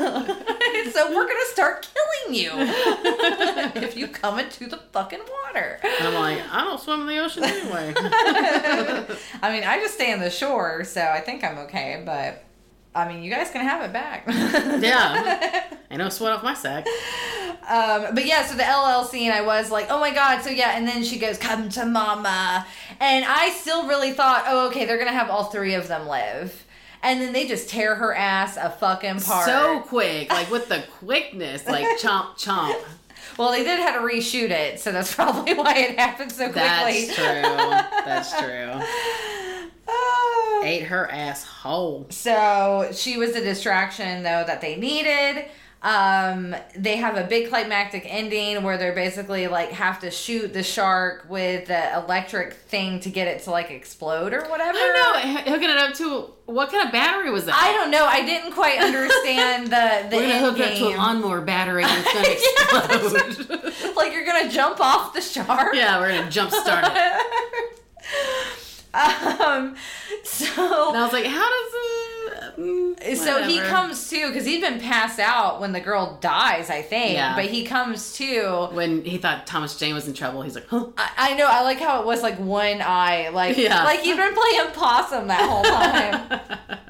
breathe. so we're gonna start killing you if you come into the fucking water. I'm like, I don't swim in the ocean anyway. I mean, I just stay on the shore, so I think I'm okay. But I mean, you guys can have it back. Yeah. Ain't no sweat off my sack. Um, but yeah, so the LL scene, I was like, oh my god. So yeah, and then she goes, "Come to mama," and I still really thought, oh okay, they're gonna have all three of them live, and then they just tear her ass a fucking part. So quick, like with the quickness, like chomp chomp. well, they did have to reshoot it, so that's probably why it happened so quickly. That's true. That's true. Ate her ass whole. So she was a distraction though that they needed. Um, they have a big climactic ending where they're basically like have to shoot the shark with the electric thing to get it to like explode or whatever. I don't know. Hooking it up to what kind of battery was that? I don't know. I didn't quite understand the the We're gonna hook it up to a lawnmower battery and it's gonna explode. like you're gonna jump off the shark. yeah, we're gonna jump start it. um. So. And I was like, how does it? Mm, So he comes to because he's been passed out when the girl dies, I think. Yeah. But he comes to. when he thought Thomas Jane was in trouble. He's like, huh? I, I know. I like how it was like one eye, like Yeah. like he'd been playing possum that whole time.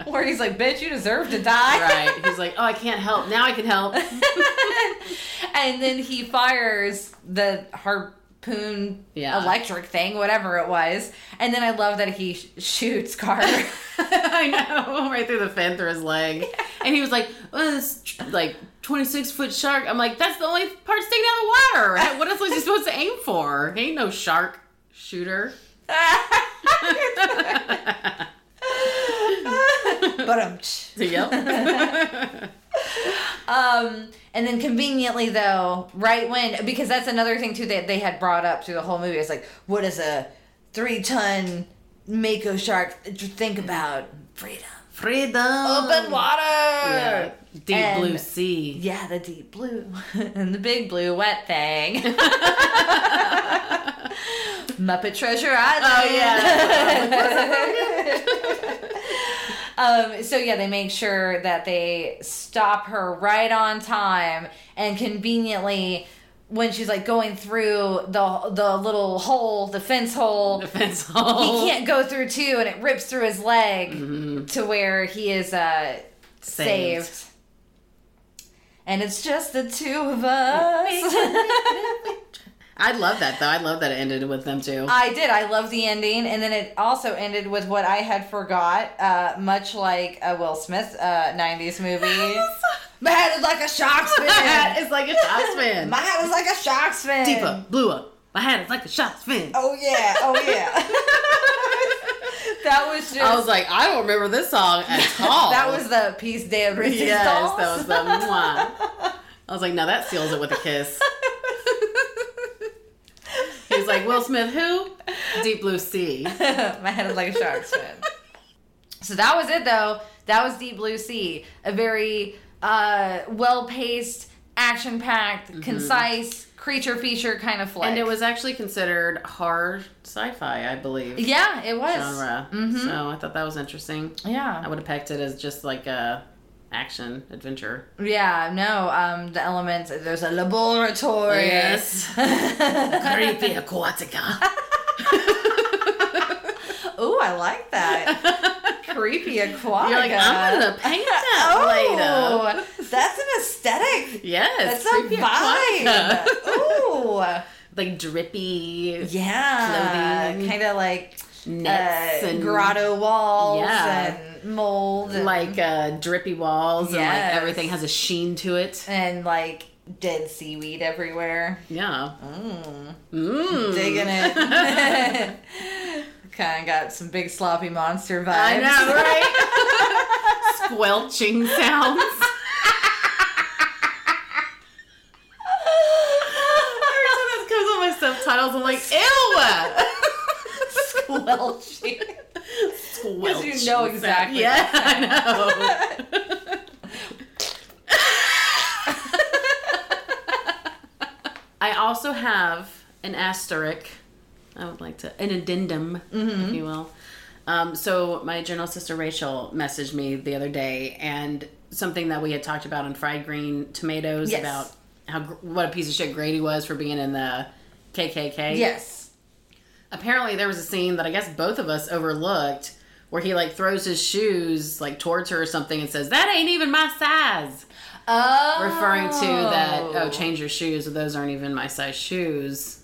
Where he's like, "Bitch, you deserve to die." right. He's like, oh, I can't help. Now I can help. and then he fires the harpoon Yeah. electric thing, whatever it was. And then I love that he sh- shoots Carter. I know, right through the fin through his leg. And he was like, oh, this like 26 foot shark. I'm like, that's the only part sticking out of the water. What else was he supposed to aim for? He ain't no shark shooter. But um. yep. Um, and then conveniently though, right when because that's another thing too that they had brought up through the whole movie. It's like, what does a three ton mako shark th- think about? Freedom, Freedom. open water, Yeah. Deep And- blue sea. Yeah, the deep blue and the big blue wet thing. Muppet Treasure Island. Oh, um, so yeah, they make sure that they stop her right on time and conveniently when she's like going through the the little hole, the fence hole. Defense hole. He can't go through too, and it rips through his leg Mhm. to where he is uh, saved. Saved. And it's just the two of us. I love that though. I love that it ended with them too. I did. I love the ending, and then it also ended with what I had forgot, uh, much like a Will Smith uh, '90s movie. My head is like a shark's My hat fin. is like a shark's fin. My head is like a shark's fin. Deeper, bluer. My hat is like a shark's fin. Oh yeah. Oh yeah. that was just. I was like, I don't remember this song at all. that was the piece de resistance. yes, that was the one. I was like, no, that seals it with a kiss. He was like, Will Smith, who? Deep Blue Sea. My head is like a shark's fin. So that was it, though. That was Deep Blue Sea. A very uh, well paced, action packed, concise creature feature kind of flick. Mm-hmm. And it was actually considered hard sci-fi, I believe. Yeah, it was. Genre. Mhm. So I thought that was interesting. Yeah, I would have pegged it as just like a action adventure. Yeah, no, um, the elements, there's a laboratory. Yes. Creepy aquatica. Ooh, I like that. Creepy aquatica. You're like, I'm gonna paint that oh, later. That's an aesthetic. Yes, That's a vibe. aquatica. Ooh. like drippy Yeah. Clothing. Kind of like nets uh, and grotto walls Yeah. and mold. And, like uh, drippy walls and like everything has a sheen to it. and like dead seaweed everywhere. Yeah. Mm. Mm. Digging it. kind of got some big sloppy monster vibes. I know, right? Squelching sounds. Every time that comes on my subtitles, I'm like, ew! Squelching. Squelching you know exactly. Yeah, I know. I also have an asterisk. I would like to an addendum, if you will. Um, so my journal sister Rachel messaged me the other day, and something that we had talked about on fried green tomatoes Yes. about how what a piece of shit Grady was for being in the KKK. Yes. Apparently, there was a scene that I guess both of us overlooked where he like throws his shoes like towards her or something and says, "That ain't even my size." Oh. referring to that oh change your shoes those aren't even my size shoes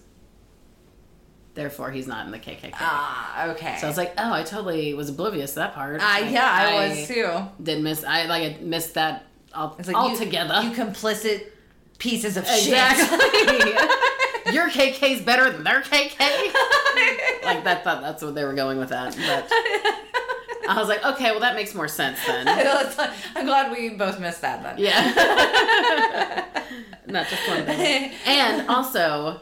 therefore he's not in the kkk Ah, okay. so i was like oh i totally was oblivious to that part Ah, yeah, I, was too. did miss i like I missed that all, It's like altogether You, complicit pieces of shit. exactly your kk's better than their kk like that that's what they were going with that but i was like okay well that makes more sense then I'm glad we both missed that then. Yeah. Not just one thing. And also,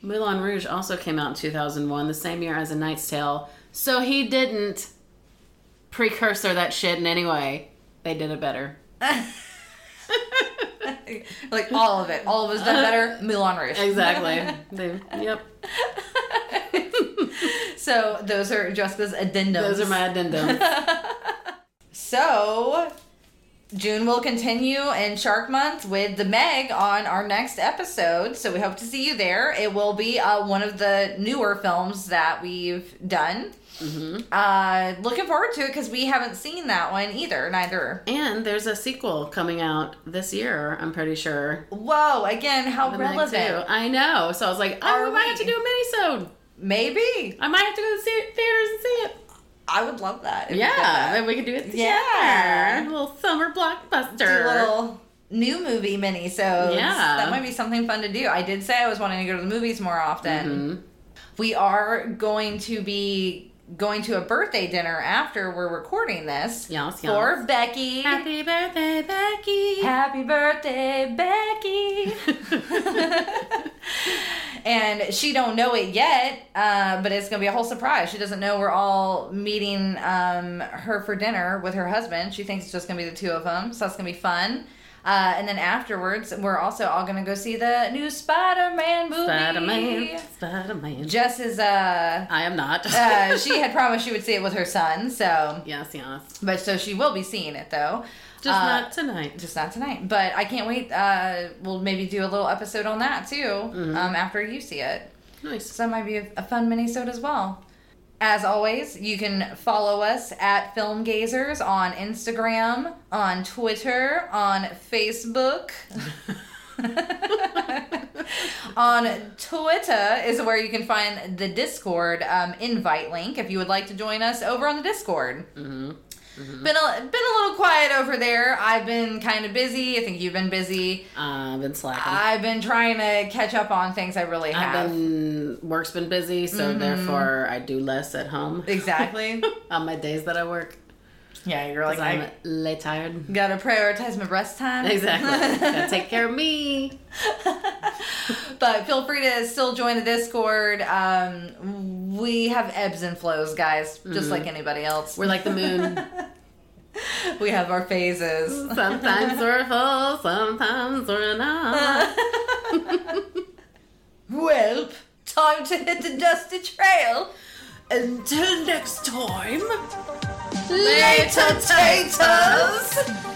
Moulin Rouge also came out in 2001, the same year as A Knight's Tale. So he didn't precursor that shit in any way. They did it better. like all of it. All of us done better. Moulin Rouge. Exactly. They, yep. so those are Jessica's addendums. Those are my addendums. So, June will continue in Shark Month with the Meg on our next episode. So we hope to see you there. It will be uh, one of the newer films that we've done. hmm Uh, looking forward to it because we haven't seen that one either. Neither. And there's a sequel coming out this year, I'm pretty sure. Whoa! Again, how The relevant? I know. So I was like, oh, Are we might have to do a mini-sode. Maybe I might have to go to the theaters and see it. I would love that. Yeah, that. maybe we could do it together. Yeah. A little summer blockbuster. do a little new movie mini. So Yeah. that might be something fun to do. I did say I was wanting to go to the movies more often. Mhm. We are going to be going to a birthday dinner after we're recording this Yes, yes. for Becky. Happy birthday, Becky. Happy birthday, Becky. and she don't know it yet, uh, but it's gonna be a whole surprise. She doesn't know we're all meeting um, her for dinner with her husband. She thinks it's just gonna be the two of them, so that's gonna be fun. Uh, and then afterwards, we're also all gonna go see the new Spider-Man movie. Spider-Man. Spider-Man. Jess is uh, I am not. uh, she had promised she would see it with her son, so yes, yes. but so she will be seeing it though. Just Uh, not tonight. just not tonight. But I can't wait. Uh, we'll maybe do a little episode on that too Mhm. um, after you see it. Nice. So that might be a, a fun mini-sode as well. As always, you can follow us at Film Gazers on Instagram, on Twitter, on Facebook. on Twitter is where you can find the Discord um, invite link if you would like to join us over on the Discord. Hmm Been a been a little quiet over there. I've been kind of busy. I think you've been busy. I've been slacking. I've been trying to catch up on things I really I've have. been work's been busy, so Mhm. therefore I do less at home Exactly. on my days that I work. Yeah, you're like I'm late tired. gotta prioritize my rest time. Exactly. Gotta take care of me. but feel free to still join the Discord. Um, we have ebbs and flows, guys, just Mhm. like anybody else. We're like the moon. we have our phases. Sometimes we're full, sometimes we're not. well, time to hit the dusty trail. Until next time. Later, taters!